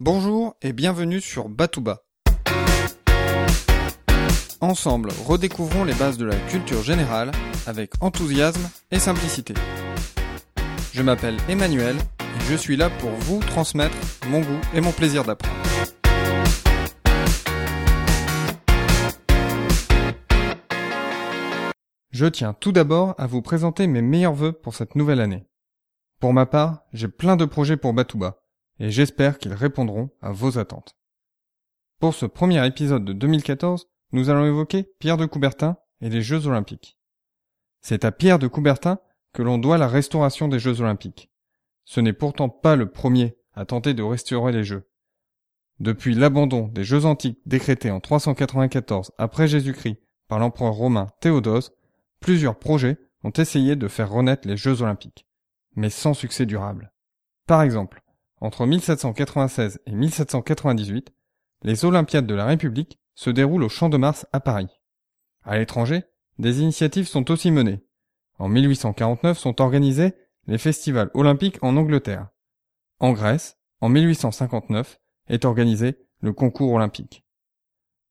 Bonjour et bienvenue sur Batouba. Ensemble, redécouvrons les bases de la culture générale avec enthousiasme et simplicité. Je m'appelle Emmanuel et je suis là pour vous transmettre mon goût et mon plaisir d'apprendre. Je tiens tout d'abord à vous présenter mes meilleurs vœux pour cette nouvelle année. Pour ma part, j'ai plein de projets pour Batouba, et j'espère qu'ils répondront à vos attentes. Pour ce premier épisode de 2014, nous allons évoquer Pierre de Coubertin et les Jeux Olympiques. C'est à Pierre de Coubertin que l'on doit la restauration des Jeux Olympiques. Ce n'est pourtant pas le premier à tenter de restaurer les Jeux. Depuis l'abandon des Jeux antiques décrétés en 394 après Jésus-Christ par l'empereur romain Théodose, plusieurs projets ont essayé de faire renaître les Jeux olympiques, mais sans succès durable. Par exemple, entre 1796 et 1798, les Olympiades de la République se déroulent au Champ de Mars à Paris. À l'étranger, des initiatives sont aussi menées. En 1849 sont organisés les festivals olympiques en Angleterre. En Grèce, en 1859, est organisé le concours olympique.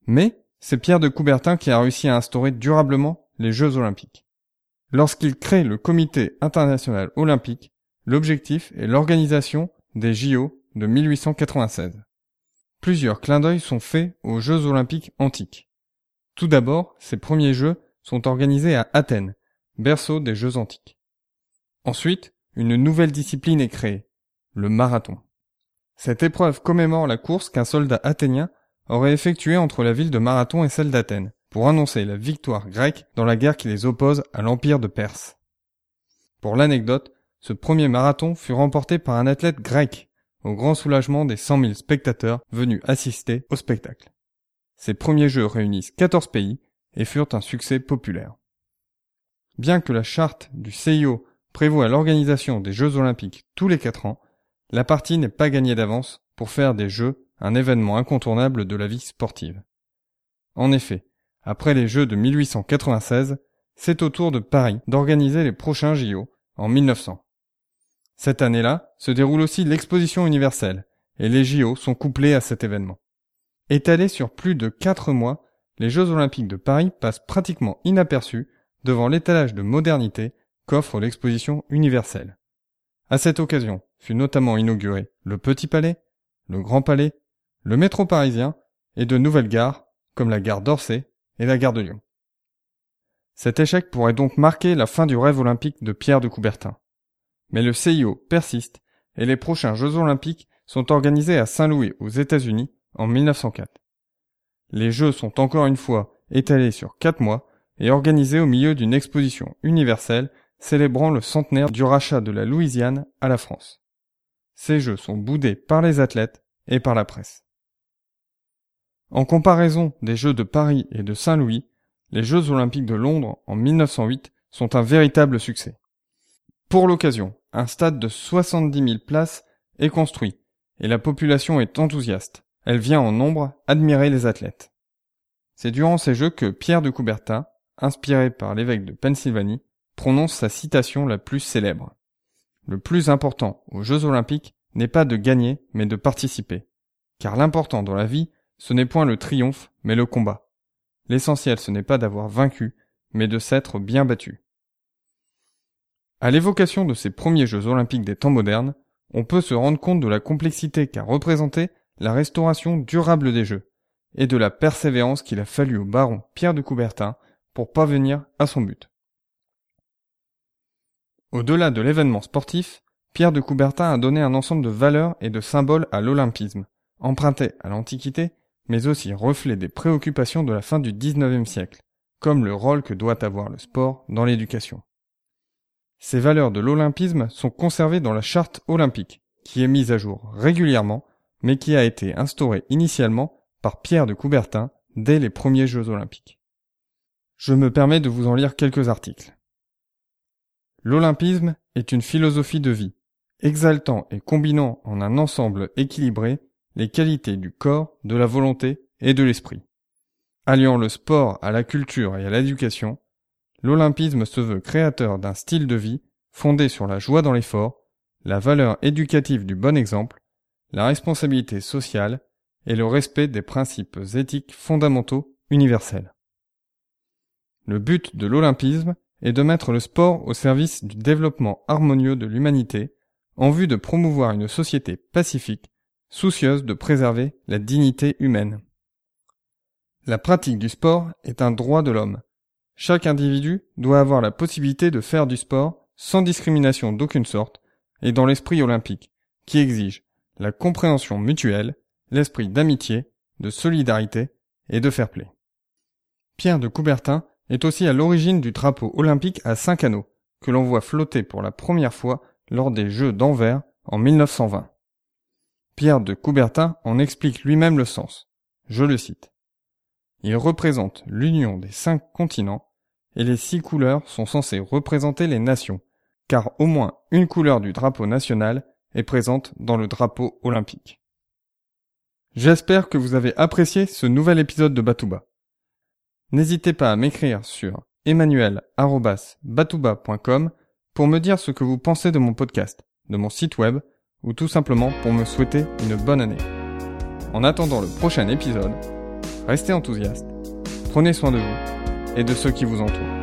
Mais c'est Pierre de Coubertin qui a réussi à instaurer durablement les Jeux olympiques. Lorsqu'il crée le Comité international olympique, l'objectif est l'organisation des JO de 1896. Plusieurs clins d'œil sont faits aux Jeux olympiques antiques. Tout d'abord, ces premiers Jeux sont organisés à Athènes, berceau des Jeux antiques. Ensuite, une nouvelle discipline est créée, le marathon. Cette épreuve commémore la course qu'un soldat athénien aurait effectuée entre la ville de Marathon et celle d'Athènes, pour annoncer la victoire grecque dans la guerre qui les oppose à l'Empire de Perse. Pour l'anecdote, ce premier marathon fut remporté par un athlète grec, au grand soulagement des 100 000 spectateurs venus assister au spectacle. Ces premiers jeux réunissent 14 pays et furent un succès populaire. Bien que la charte du CIO prévoit l'organisation des Jeux olympiques tous les 4 ans, la partie n'est pas gagnée d'avance pour faire des Jeux un événement incontournable de la vie sportive. En effet, après les Jeux de 1896, c'est au tour de Paris d'organiser les prochains JO en 1900. Cette année-là se déroule aussi l'exposition universelle, et les JO sont couplés à cet événement. Étalés sur plus de quatre mois, les Jeux olympiques de Paris passent pratiquement inaperçus devant l'étalage de modernité qu'offre l'exposition universelle. À cette occasion fut notamment inauguré le Petit Palais, le Grand Palais, le métro parisien et de nouvelles gares comme la gare d'Orsay et la gare de Lyon. Cet échec pourrait donc marquer la fin du rêve olympique de Pierre de Coubertin. Mais le CIO persiste et les prochains Jeux olympiques sont organisés à Saint-Louis aux États-Unis en 1904. Les Jeux sont encore une fois étalés sur quatre mois et organisés au milieu d'une exposition universelle célébrant le centenaire du rachat de la Louisiane à la France. Ces Jeux sont boudés par les athlètes et par la presse. En comparaison des Jeux de Paris et de Saint-Louis, les Jeux olympiques de Londres en 1908 sont un véritable succès. Pour l'occasion, un stade de 70 000 places est construit et la population est enthousiaste. Elle vient en nombre admirer les athlètes. C'est durant ces Jeux que Pierre de Coubertin, inspiré par l'évêque de Pennsylvanie, prononce sa citation la plus célèbre. Le plus important aux Jeux olympiques n'est pas de gagner, mais de participer. Car l'important dans la vie, ce n'est point le triomphe, mais le combat. L'essentiel ce n'est pas d'avoir vaincu, mais de s'être bien battu. À l'évocation de ces premiers Jeux olympiques des temps modernes, on peut se rendre compte de la complexité qu'a représenté la restauration durable des Jeux, et de la persévérance qu'il a fallu au baron Pierre de Coubertin pour parvenir à son but. Au-delà de l'événement sportif, Pierre de Coubertin a donné un ensemble de valeurs et de symboles à l'olympisme, emprunté à l'Antiquité, mais aussi reflet des préoccupations de la fin du XIXe siècle, comme le rôle que doit avoir le sport dans l'éducation. Ces valeurs de l'olympisme sont conservées dans la charte olympique, qui est mise à jour régulièrement, mais qui a été instaurée initialement par Pierre de Coubertin dès les premiers Jeux olympiques. Je me permets de vous en lire quelques articles. L'olympisme est une philosophie de vie, exaltant et combinant en un ensemble équilibré les qualités du corps, de la volonté et de l'esprit. Alliant le sport à la culture et à l'éducation, l'olympisme se veut créateur d'un style de vie fondé sur la joie dans l'effort, la valeur éducative du bon exemple, la responsabilité sociale et le respect des principes éthiques fondamentaux universels. Le but de l'olympisme est de mettre le sport au service du développement harmonieux de l'humanité en vue de promouvoir une société pacifique, soucieuse de préserver la dignité humaine. La pratique du sport est un droit de l'homme. Chaque individu doit avoir la possibilité de faire du sport sans discrimination d'aucune sorte et dans l'esprit olympique, qui exige la compréhension mutuelle, l'esprit d'amitié, de solidarité et de fair play. Pierre de Coubertin est aussi à l'origine du drapeau olympique à cinq anneaux, que l'on voit flotter pour la première fois lors des Jeux d'Anvers en 1920. Pierre de Coubertin en explique lui-même le sens. Je le cite. Il représente l'union des cinq continents et les six couleurs sont censées représenter les nations, car au moins une couleur du drapeau national est présente dans le drapeau olympique. J'espère que vous avez apprécié ce nouvel épisode de Batouba. N'hésitez pas à m'écrire sur emmanuel.batouba.com pour me dire ce que vous pensez de mon podcast, de mon site web, ou tout simplement pour me souhaiter une bonne année. En attendant le prochain épisode, restez enthousiaste, prenez soin de vous et de ceux qui vous entourent.